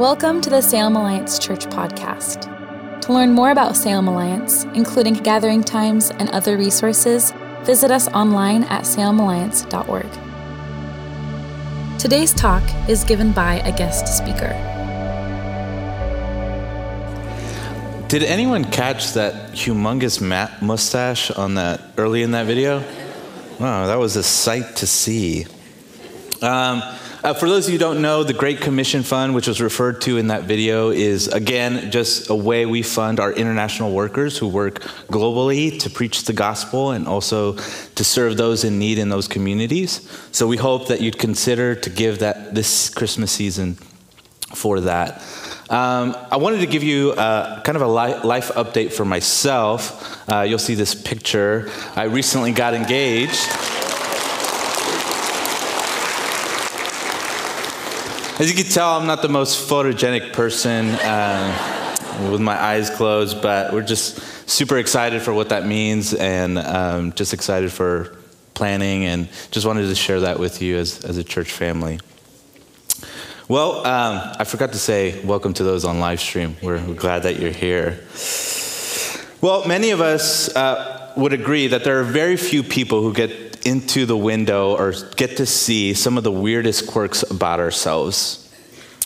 Welcome to the Salem Alliance Church podcast. To learn more about Salem Alliance, including gathering times and other resources, visit us online at salemalliance.org. Today's talk is given by a guest speaker. Did anyone catch that humongous mat mustache on that early in that video? Wow, that was a sight to see. Um, uh, for those of you who don't know, the Great Commission Fund, which was referred to in that video, is again just a way we fund our international workers who work globally to preach the gospel and also to serve those in need in those communities. So we hope that you'd consider to give that this Christmas season for that. Um, I wanted to give you uh, kind of a li- life update for myself. Uh, you'll see this picture. I recently got engaged. As you can tell, I'm not the most photogenic person uh, with my eyes closed, but we're just super excited for what that means and um, just excited for planning and just wanted to share that with you as, as a church family. Well, um, I forgot to say welcome to those on live stream. We're, we're glad that you're here. Well, many of us uh, would agree that there are very few people who get into the window or get to see some of the weirdest quirks about ourselves.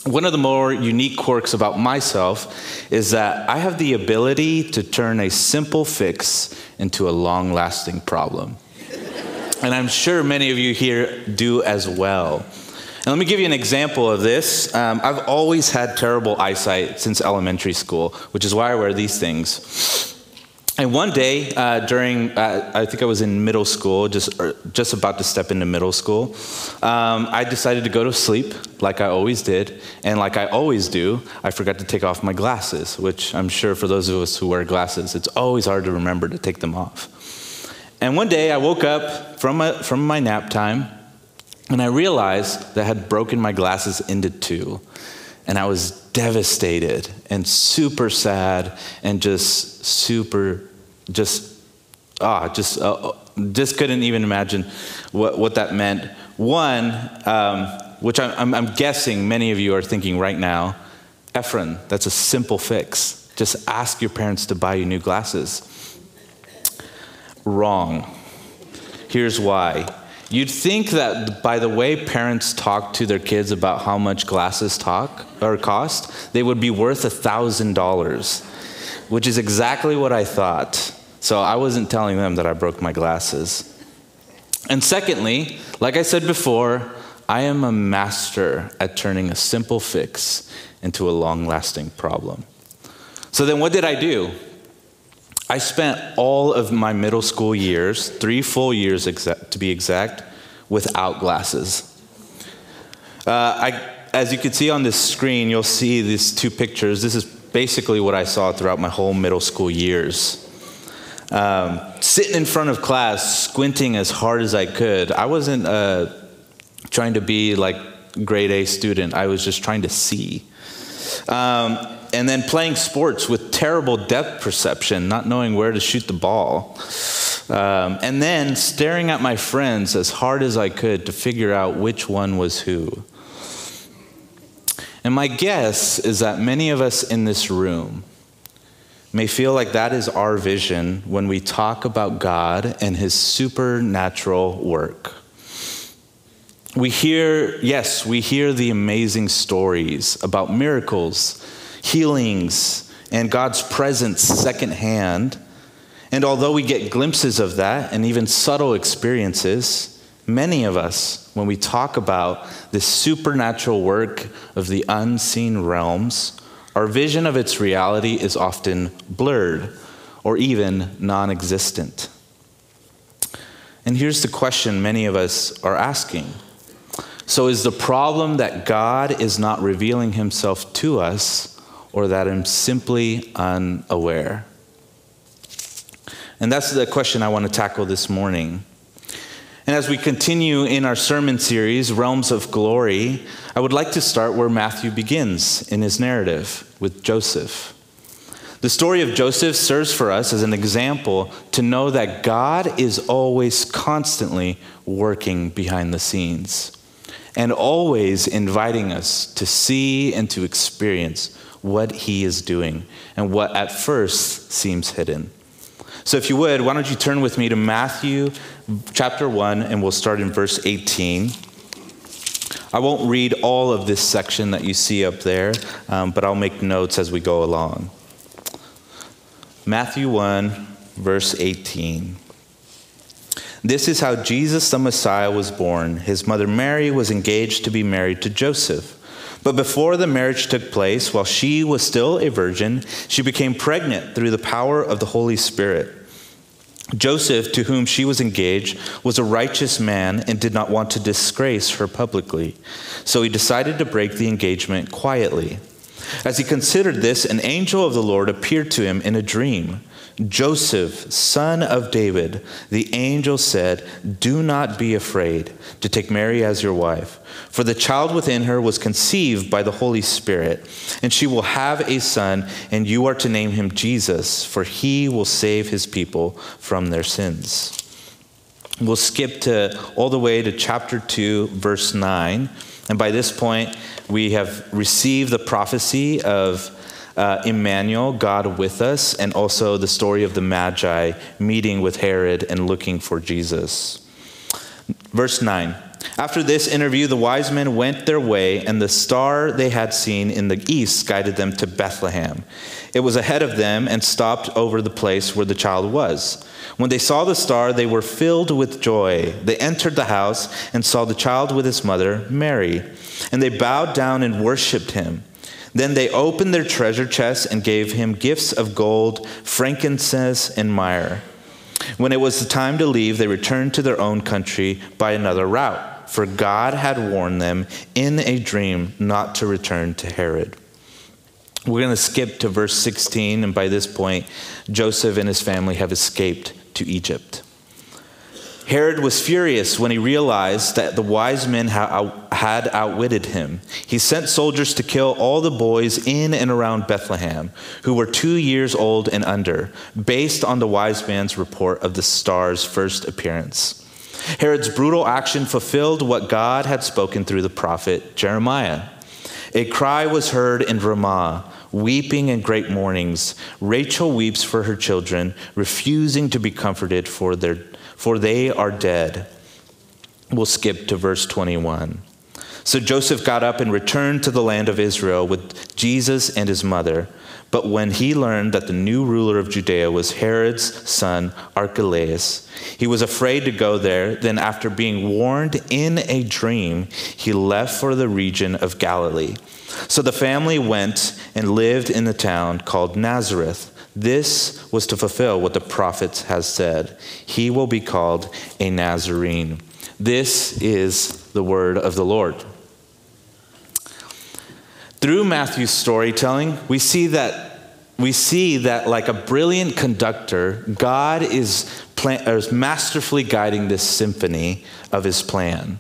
One of the more unique quirks about myself is that I have the ability to turn a simple fix into a long lasting problem. and I'm sure many of you here do as well. And let me give you an example of this. Um, I've always had terrible eyesight since elementary school, which is why I wear these things. And one day uh, during, uh, I think I was in middle school, just, just about to step into middle school, um, I decided to go to sleep like I always did. And like I always do, I forgot to take off my glasses, which I'm sure for those of us who wear glasses, it's always hard to remember to take them off. And one day I woke up from my, from my nap time and I realized that I had broken my glasses into two. And I was devastated and super sad and just super, just, ah, just, uh, just couldn't even imagine what, what that meant. One, um, which I'm, I'm guessing many of you are thinking right now, Ephron, that's a simple fix. Just ask your parents to buy you new glasses. Wrong. Here's why You'd think that by the way parents talk to their kids about how much glasses talk or cost, they would be worth a thousand dollars, which is exactly what I thought. So I wasn't telling them that I broke my glasses. And secondly, like I said before, I am a master at turning a simple fix into a long lasting problem. So then what did I do? I spent all of my middle school years, three full years exa- to be exact, without glasses. Uh, I, as you can see on this screen, you'll see these two pictures. This is basically what I saw throughout my whole middle school years. Um, sitting in front of class, squinting as hard as I could. I wasn't uh, trying to be like grade A student. I was just trying to see. Um, and then playing sports with terrible depth perception, not knowing where to shoot the ball. Um, and then staring at my friends as hard as I could to figure out which one was who. And my guess is that many of us in this room may feel like that is our vision when we talk about God and his supernatural work. We hear, yes, we hear the amazing stories about miracles healings, and God's presence secondhand. And although we get glimpses of that and even subtle experiences, many of us, when we talk about the supernatural work of the unseen realms, our vision of its reality is often blurred or even non existent. And here's the question many of us are asking. So, is the problem that God is not revealing himself to us, or that I'm simply unaware? And that's the question I want to tackle this morning. And as we continue in our sermon series, Realms of Glory, I would like to start where Matthew begins in his narrative with Joseph. The story of Joseph serves for us as an example to know that God is always constantly working behind the scenes. and always inviting us to see and to experience what he is doing and what at first seems hidden. So, if you would, why don't you turn with me to Matthew chapter 1, and we'll start in verse 18. I won't read all of this section that you see up there, um, but I'll make notes as we go along. Matthew 1, verse 18. This is how Jesus the Messiah was born. His mother Mary was engaged to be married to Joseph. But before the marriage took place, while she was still a virgin, she became pregnant through the power of the Holy Spirit. Joseph, to whom she was engaged, was a righteous man and did not want to disgrace her publicly. So he decided to break the engagement quietly. As he considered this, an angel of the Lord appeared to him in a dream. Joseph, son of David, the angel said, Do not be afraid to take Mary as your wife, for the child within her was conceived by the Holy Spirit, and she will have a son, and you are to name him Jesus, for he will save his people from their sins. We'll skip to all the way to chapter 2, verse 9. And by this point, we have received the prophecy of uh, Emmanuel, God with us, and also the story of the Magi meeting with Herod and looking for Jesus. Verse 9 After this interview, the wise men went their way, and the star they had seen in the east guided them to Bethlehem. It was ahead of them and stopped over the place where the child was. When they saw the star, they were filled with joy. They entered the house and saw the child with his mother, Mary, and they bowed down and worshiped him. Then they opened their treasure chests and gave him gifts of gold, frankincense, and myrrh. When it was the time to leave, they returned to their own country by another route, for God had warned them in a dream not to return to Herod. We're going to skip to verse 16, and by this point, Joseph and his family have escaped to Egypt. Herod was furious when he realized that the wise men had outwitted him. He sent soldiers to kill all the boys in and around Bethlehem who were two years old and under, based on the wise man's report of the star's first appearance. Herod's brutal action fulfilled what God had spoken through the prophet Jeremiah. A cry was heard in Ramah, weeping and great mournings. Rachel weeps for her children, refusing to be comforted for their for they are dead. We'll skip to verse 21. So Joseph got up and returned to the land of Israel with Jesus and his mother. But when he learned that the new ruler of Judea was Herod's son, Archelaus, he was afraid to go there. Then, after being warned in a dream, he left for the region of Galilee. So the family went and lived in the town called Nazareth this was to fulfill what the prophets has said. He will be called a Nazarene. This is the word of the Lord. Through Matthew's storytelling, we see that we see that like a brilliant conductor, God is, plan- is masterfully guiding this symphony of his plan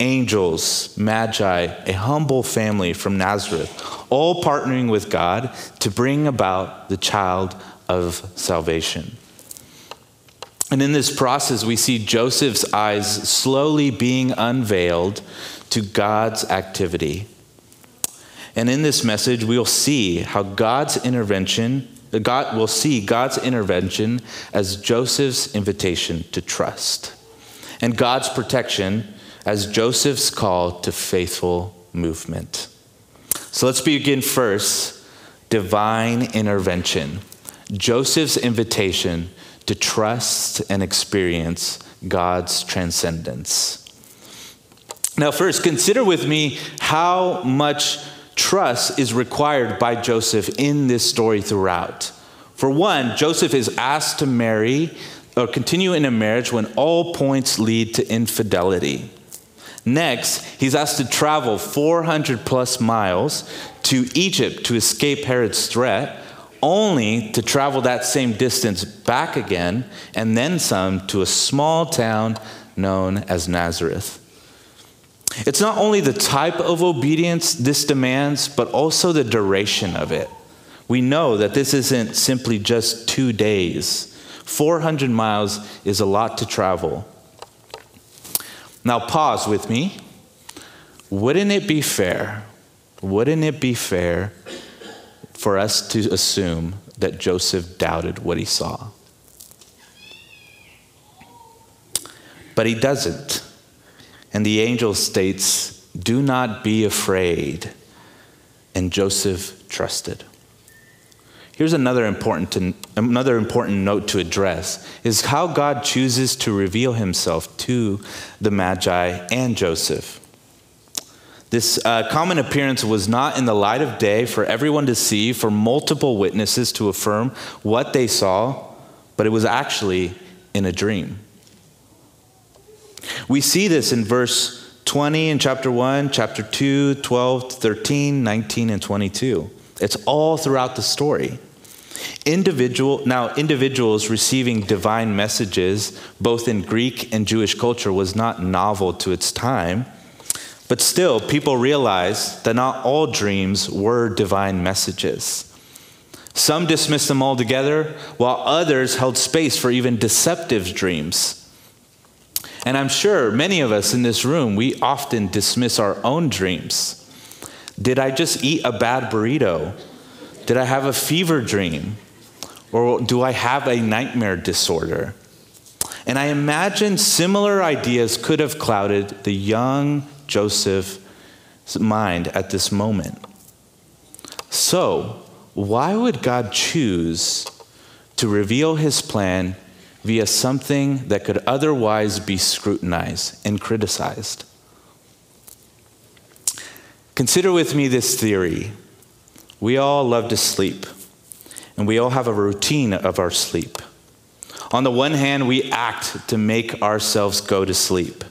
angels, magi, a humble family from Nazareth, all partnering with God to bring about the child of salvation. And in this process, we see Joseph's eyes slowly being unveiled to God's activity. And in this message, we'll see how God's intervention, uh, God will see God's intervention as Joseph's invitation to trust, and God's protection as Joseph's call to faithful movement. So let's begin first divine intervention. Joseph's invitation to trust and experience God's transcendence. Now, first, consider with me how much trust is required by Joseph in this story throughout. For one, Joseph is asked to marry or continue in a marriage when all points lead to infidelity. Next, he's asked to travel 400 plus miles to Egypt to escape Herod's threat, only to travel that same distance back again and then some to a small town known as Nazareth. It's not only the type of obedience this demands, but also the duration of it. We know that this isn't simply just two days. 400 miles is a lot to travel. Now, pause with me. wouldn't it be fair? Wouldn't it be fair for us to assume that Joseph doubted what he saw? But he doesn't. And the angel states, Do not be afraid. And Joseph trusted. Here's another important, to, another important note to address is how God chooses to reveal himself to the Magi and Joseph. This uh, common appearance was not in the light of day for everyone to see, for multiple witnesses to affirm what they saw, but it was actually in a dream. We see this in verse 20 in chapter 1, chapter 2, 12, 13, 19, and 22. It's all throughout the story. Individual, now, individuals receiving divine messages, both in Greek and Jewish culture, was not novel to its time. But still, people realized that not all dreams were divine messages. Some dismissed them altogether, while others held space for even deceptive dreams. And I'm sure many of us in this room, we often dismiss our own dreams. Did I just eat a bad burrito? Did I have a fever dream? Or do I have a nightmare disorder? And I imagine similar ideas could have clouded the young Joseph's mind at this moment. So, why would God choose to reveal his plan via something that could otherwise be scrutinized and criticized? Consider with me this theory we all love to sleep, and we all have a routine of our sleep. On the one hand, we act to make ourselves go to sleep,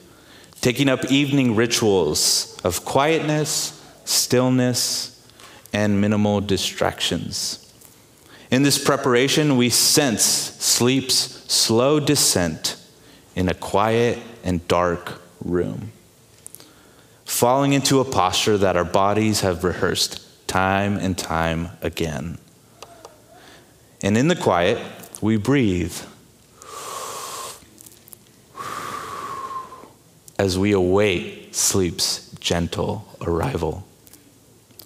taking up evening rituals of quietness, stillness, and minimal distractions. In this preparation, we sense sleep's slow descent in a quiet and dark room, falling into a posture that our bodies have rehearsed time and time again. And in the quiet, we breathe as we await sleep's gentle arrival.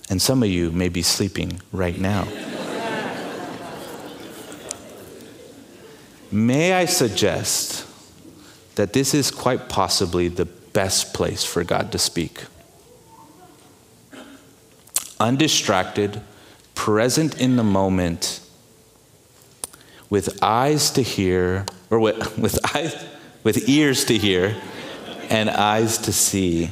And some of you may be sleeping right now. may I suggest that this is quite possibly the best place for God to speak? undistracted, present in the moment, with eyes to hear, or with, with, eyes, with ears to hear and eyes to see.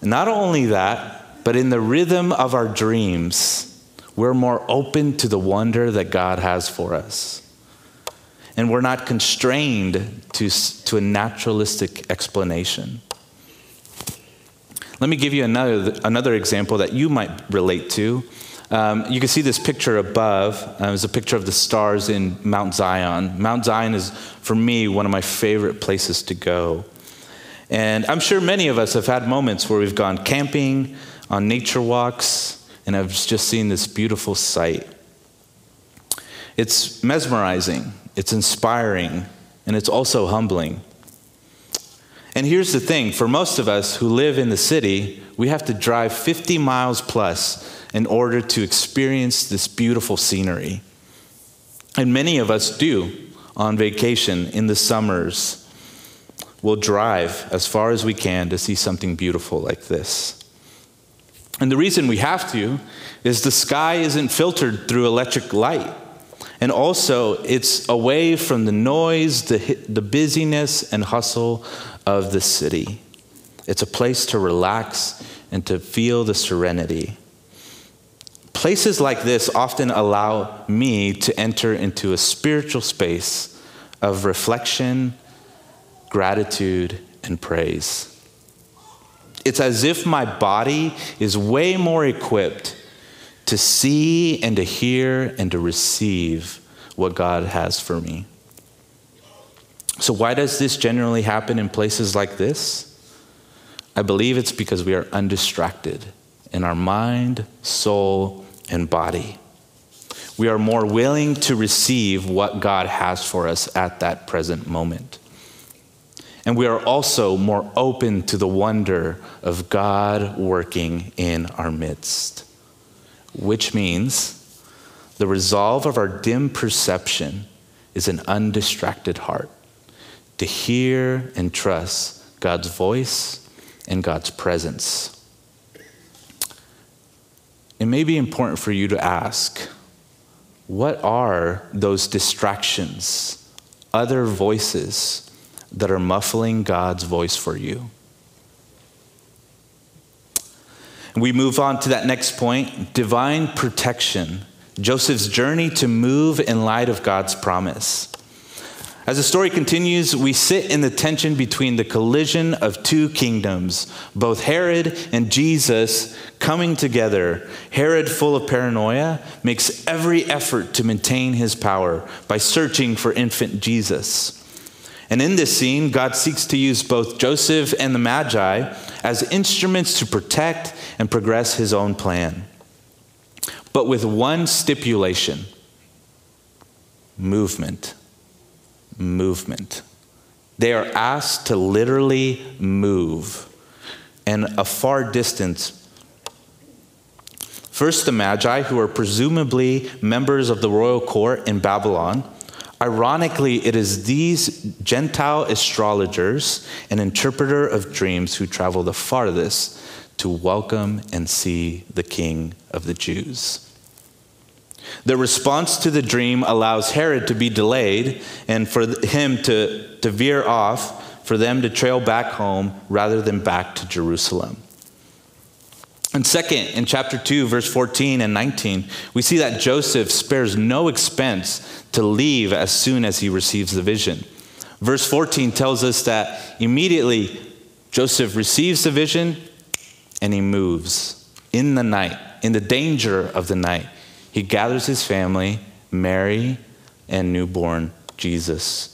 Not only that, but in the rhythm of our dreams, we're more open to the wonder that God has for us. And we're not constrained to, to a naturalistic explanation. Let me give you another, another example that you might relate to. Um, you can see this picture above. Uh, it's a picture of the stars in Mount Zion. Mount Zion is, for me, one of my favorite places to go. And I'm sure many of us have had moments where we've gone camping, on nature walks, and I've just seen this beautiful sight. It's mesmerizing, it's inspiring, and it's also humbling. And here's the thing for most of us who live in the city, we have to drive 50 miles plus in order to experience this beautiful scenery. And many of us do on vacation in the summers. We'll drive as far as we can to see something beautiful like this. And the reason we have to is the sky isn't filtered through electric light. And also, it's away from the noise, the, the busyness, and hustle of the city. It's a place to relax and to feel the serenity. Places like this often allow me to enter into a spiritual space of reflection, gratitude, and praise. It's as if my body is way more equipped to see and to hear and to receive what God has for me. So, why does this generally happen in places like this? I believe it's because we are undistracted in our mind, soul, and body. We are more willing to receive what God has for us at that present moment. And we are also more open to the wonder of God working in our midst, which means the resolve of our dim perception is an undistracted heart to hear and trust God's voice and God's presence. It may be important for you to ask what are those distractions, other voices that are muffling God's voice for you? We move on to that next point divine protection Joseph's journey to move in light of God's promise. As the story continues, we sit in the tension between the collision of two kingdoms, both Herod and Jesus coming together. Herod, full of paranoia, makes every effort to maintain his power by searching for infant Jesus. And in this scene, God seeks to use both Joseph and the Magi as instruments to protect and progress his own plan but with one stipulation movement. Movement. They are asked to literally move and a far distance. First, the Magi, who are presumably members of the royal court in Babylon. Ironically, it is these Gentile astrologers and interpreter of dreams who travel the farthest to welcome and see the King of the Jews. The response to the dream allows Herod to be delayed and for him to, to veer off, for them to trail back home rather than back to Jerusalem. And second, in chapter 2, verse 14 and 19, we see that Joseph spares no expense to leave as soon as he receives the vision. Verse 14 tells us that immediately Joseph receives the vision and he moves in the night, in the danger of the night. He gathers his family, Mary, and newborn Jesus.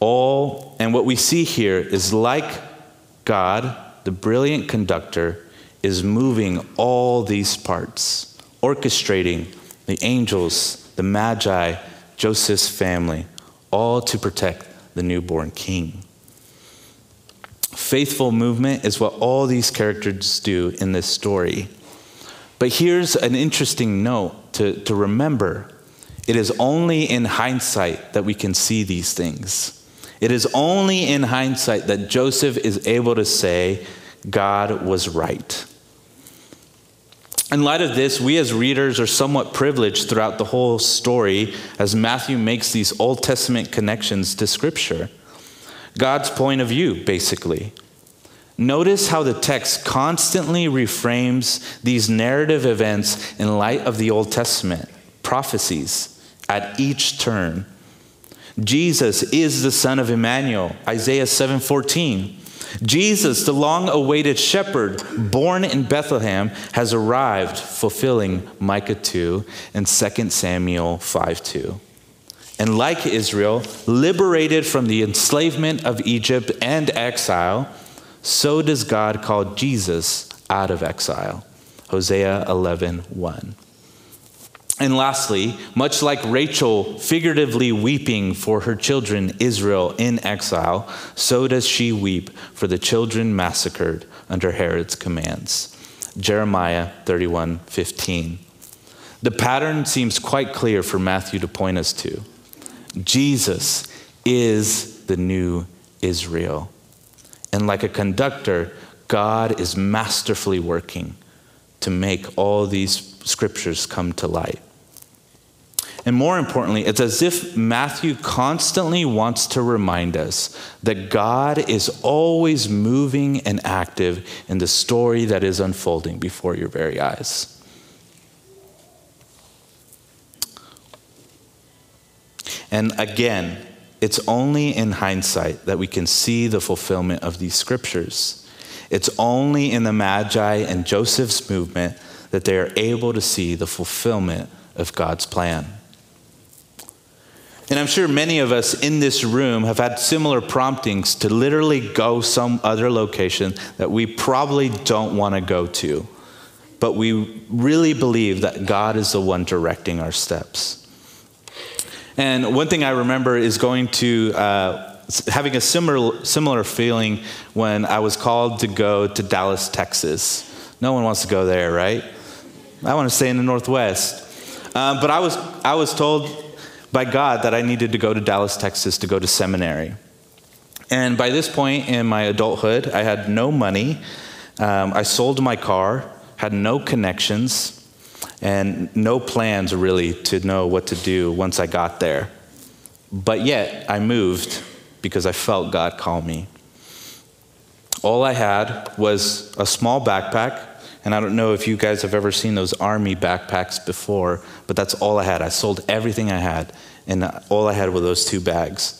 All, and what we see here is like God, the brilliant conductor, is moving all these parts, orchestrating the angels, the magi, Joseph's family, all to protect the newborn king. Faithful movement is what all these characters do in this story. But here's an interesting note to, to remember it is only in hindsight that we can see these things. It is only in hindsight that Joseph is able to say, God was right. In light of this, we as readers are somewhat privileged throughout the whole story as Matthew makes these Old Testament connections to Scripture. God's point of view, basically. Notice how the text constantly reframes these narrative events in light of the Old Testament prophecies at each turn. Jesus is the son of Emmanuel, Isaiah 7:14. Jesus, the long-awaited shepherd born in Bethlehem, has arrived, fulfilling Micah 2 and 2 Samuel 5:2 and like Israel, liberated from the enslavement of Egypt and exile, so does God call Jesus out of exile. Hosea 11 1. And lastly, much like Rachel figuratively weeping for her children Israel in exile, so does she weep for the children massacred under Herod's commands. Jeremiah 31 15. The pattern seems quite clear for Matthew to point us to. Jesus is the new Israel. And like a conductor, God is masterfully working to make all these scriptures come to light. And more importantly, it's as if Matthew constantly wants to remind us that God is always moving and active in the story that is unfolding before your very eyes. And again, it's only in hindsight that we can see the fulfillment of these scriptures. It's only in the Magi and Joseph's movement that they are able to see the fulfillment of God's plan. And I'm sure many of us in this room have had similar promptings to literally go some other location that we probably don't want to go to, but we really believe that God is the one directing our steps. And one thing I remember is going to uh, having a similar, similar feeling when I was called to go to Dallas, Texas. No one wants to go there, right? I want to stay in the Northwest. Um, but I was, I was told by God that I needed to go to Dallas, Texas to go to seminary. And by this point in my adulthood, I had no money. Um, I sold my car, had no connections, and no plans really to know what to do once I got there. But yet, I moved because I felt God call me. All I had was a small backpack, and I don't know if you guys have ever seen those army backpacks before, but that's all I had. I sold everything I had, and all I had were those two bags.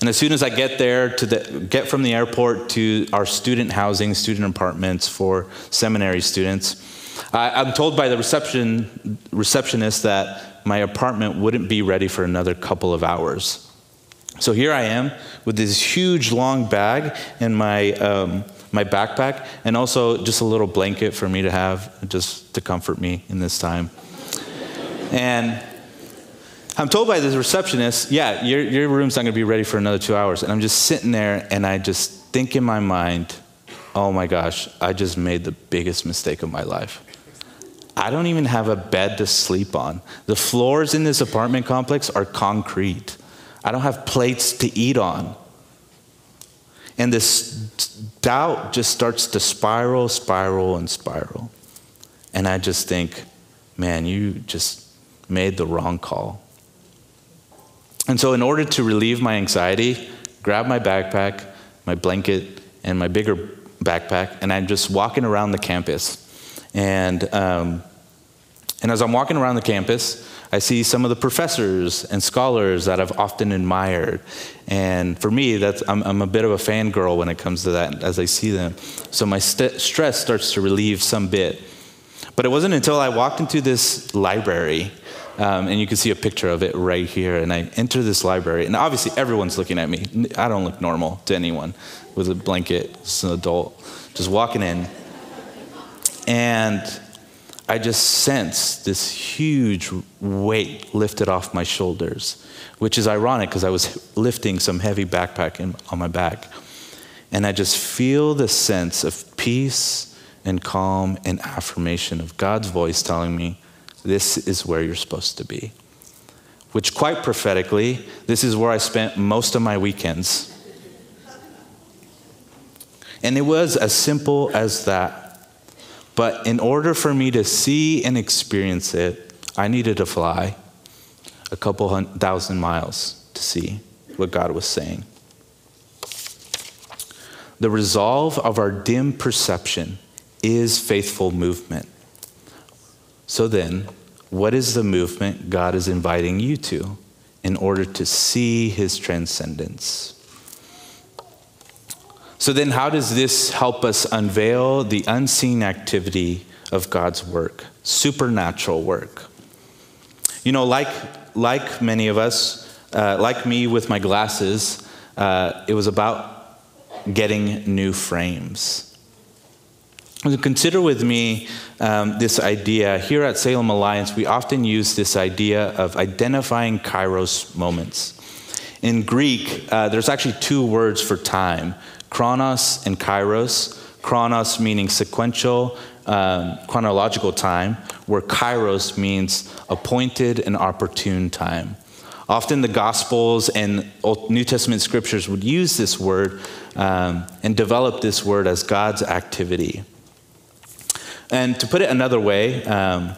And as soon as I get there to the, get from the airport to our student housing, student apartments for seminary students, I, am told by the reception, receptionist that my apartment wouldn't be ready for another couple of hours. So here I am with this huge long bag and my, um, my backpack, and also just a little blanket for me to have, just to comfort me in this time. And I'm told by this receptionist, yeah, your, your room's not going to be ready for another two hours. And I'm just sitting there and I just think in my mind, oh my gosh, I just made the biggest mistake of my life. I don't even have a bed to sleep on. The floors in this apartment complex are concrete. I don't have plates to eat on. And this doubt just starts to spiral, spiral, and spiral. And I just think, man, you just made the wrong call. And so, in order to relieve my anxiety, grab my backpack, my blanket, and my bigger backpack, and I'm just walking around the campus. And, um, and as I'm walking around the campus, I see some of the professors and scholars that I've often admired. And for me, that's, I'm, I'm a bit of a fangirl when it comes to that as I see them. So my st- stress starts to relieve some bit. But it wasn't until I walked into this library um, and you can see a picture of it right here. And I enter this library, and obviously everyone's looking at me. I don't look normal to anyone with a blanket, as an adult, just walking in. And I just sense this huge weight lifted off my shoulders, which is ironic because I was lifting some heavy backpack in, on my back. And I just feel the sense of peace and calm and affirmation of God's voice telling me, this is where you're supposed to be. Which, quite prophetically, this is where I spent most of my weekends. And it was as simple as that. But in order for me to see and experience it, I needed to fly a couple thousand miles to see what God was saying. The resolve of our dim perception is faithful movement. So then, what is the movement God is inviting you to in order to see his transcendence? So then, how does this help us unveil the unseen activity of God's work, supernatural work? You know, like, like many of us, uh, like me with my glasses, uh, it was about getting new frames. Consider with me um, this idea. Here at Salem Alliance, we often use this idea of identifying kairos moments. In Greek, uh, there's actually two words for time chronos and kairos. Chronos meaning sequential, um, chronological time, where kairos means appointed and opportune time. Often the Gospels and Old New Testament scriptures would use this word um, and develop this word as God's activity. And to put it another way, um,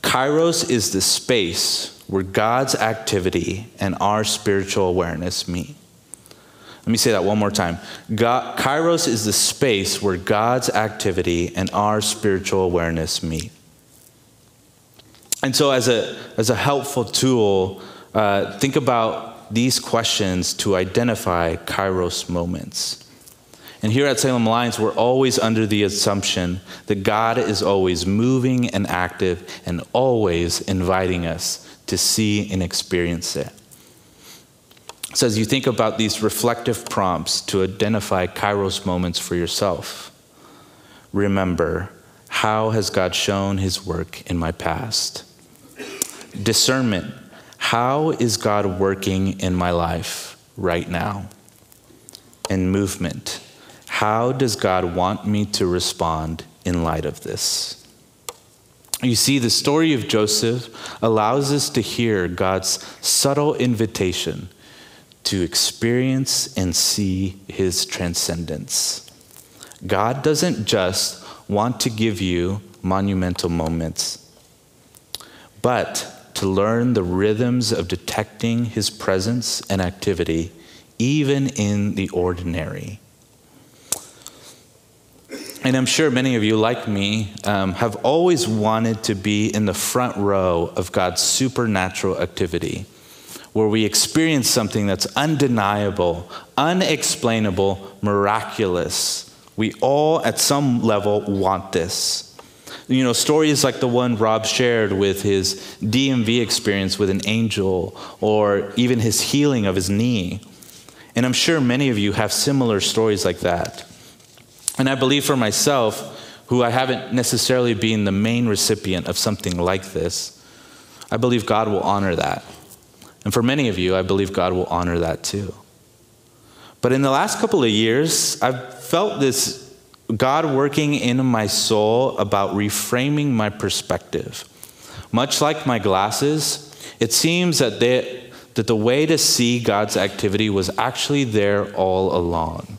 Kairos is the space where God's activity and our spiritual awareness meet. Let me say that one more time. God, Kairos is the space where God's activity and our spiritual awareness meet. And so, as a, as a helpful tool, uh, think about these questions to identify Kairos moments. And here at Salem Alliance, we're always under the assumption that God is always moving and active and always inviting us to see and experience it. So, as you think about these reflective prompts to identify Kairos moments for yourself, remember how has God shown his work in my past? Discernment how is God working in my life? right now? And movement. How does God want me to respond in light of this? You see, the story of Joseph allows us to hear God's subtle invitation to experience and see his transcendence. God doesn't just want to give you monumental moments, but to learn the rhythms of detecting his presence and activity, even in the ordinary. And I'm sure many of you, like me, um, have always wanted to be in the front row of God's supernatural activity, where we experience something that's undeniable, unexplainable, miraculous. We all, at some level, want this. You know, stories like the one Rob shared with his DMV experience with an angel, or even his healing of his knee. And I'm sure many of you have similar stories like that. And I believe for myself, who I haven't necessarily been the main recipient of something like this, I believe God will honor that. And for many of you, I believe God will honor that too. But in the last couple of years, I've felt this God working in my soul about reframing my perspective. Much like my glasses, it seems that, they, that the way to see God's activity was actually there all along.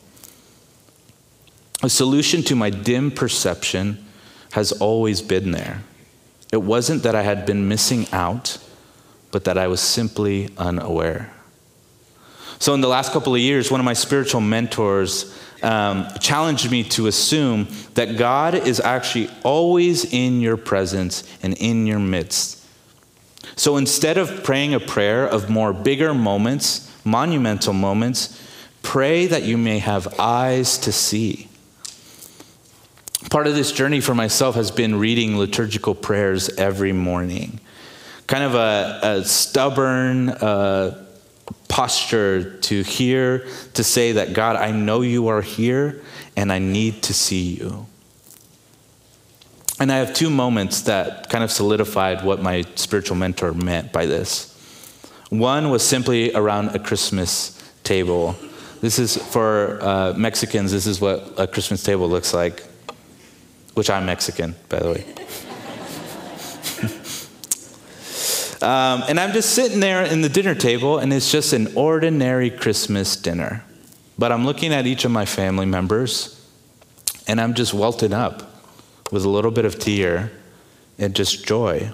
A solution to my dim perception has always been there. It wasn't that I had been missing out, but that I was simply unaware. So, in the last couple of years, one of my spiritual mentors um, challenged me to assume that God is actually always in your presence and in your midst. So, instead of praying a prayer of more bigger moments, monumental moments, pray that you may have eyes to see. Part of this journey for myself has been reading liturgical prayers every morning. Kind of a, a stubborn, uh, posture to hear, to say that, God, I know you are here and I need to see you. And I have two moments that kind of solidified what my spiritual mentor meant by this. One was simply around a Christmas table. This is for uh, Mexicans, this is what a Christmas table looks like, which I'm Mexican, by the way. Um, and I'm just sitting there in the dinner table, and it's just an ordinary Christmas dinner. But I'm looking at each of my family members, and I'm just welting up with a little bit of tear and just joy.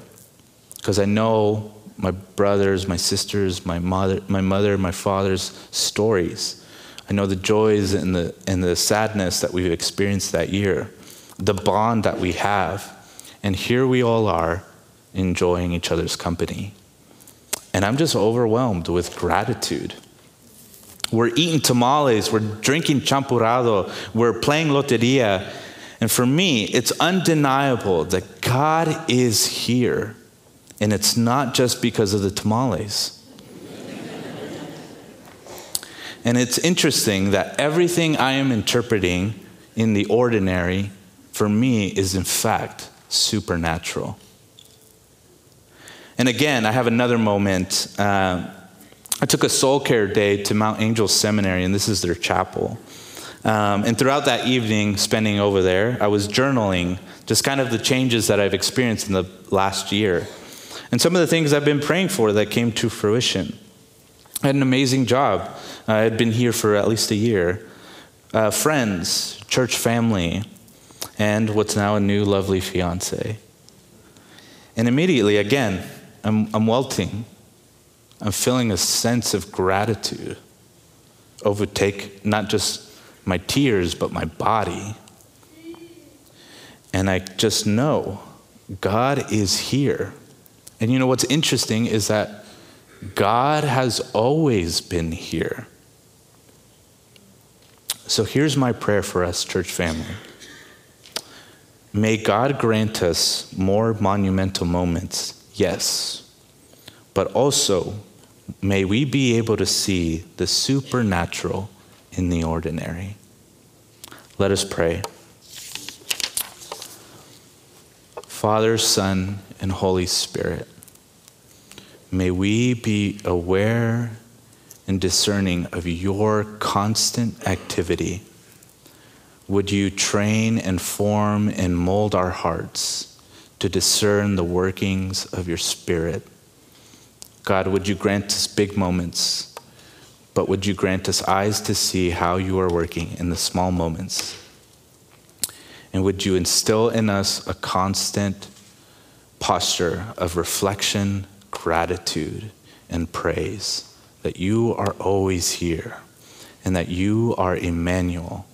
Because I know my brothers, my sisters, my mother, my mother, my father's stories. I know the joys and the, and the sadness that we've experienced that year, the bond that we have. And here we all are enjoying each other's company. And I'm just overwhelmed with gratitude. We're eating tamales, we're drinking champurrado, we're playing loteria. And for me, it's undeniable that God is here. And it's not just because of the tamales. and it's interesting that everything I am interpreting in the ordinary, for me, is in fact supernatural. And again, I have another moment. Uh, I took a soul care day to Mount Angel Seminary, and this is their chapel. Um, and throughout that evening, spending over there, I was journaling just kind of the changes that I've experienced in the last year. And some of the things I've been praying for that came to fruition. I had an amazing job. I had been here for at least a year. Uh, friends, church family, and what's now a new lovely fiance. And immediately, again, I'm, I'm welting. I'm feeling a sense of gratitude overtake not just my tears, but my body. And I just know God is here. And you know what's interesting is that God has always been here. So here's my prayer for us, church family. May God grant us more monumental moments Yes. But also, may we be able to see the supernatural in the ordinary. Let us pray. Father, Son, and Holy Spirit, may we be aware and discerning of your constant activity. Would you train and form and mold our hearts to discern the workings of your Spirit? God, would you grant us big moments, but would you grant us eyes to see how you are working in the small moments? And would you instill in us a constant posture of reflection, gratitude, and praise that you are always here and that you are Emmanuel,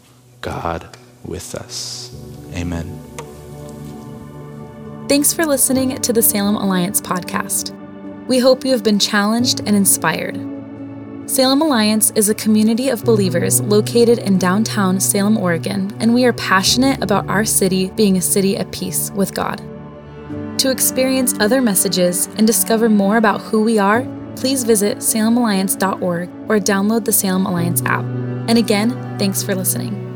God with us. Amen. Thanks for listening to the Salem Alliance podcast. We hope you have been challenged and inspired. Salem Alliance is a community of believers located in downtown Salem, Oregon, and we are passionate about our city being a city at peace with God. To experience other messages and discover more about who we are, please visit salemalliance.org or download the Salem Alliance app. And again, thanks for listening.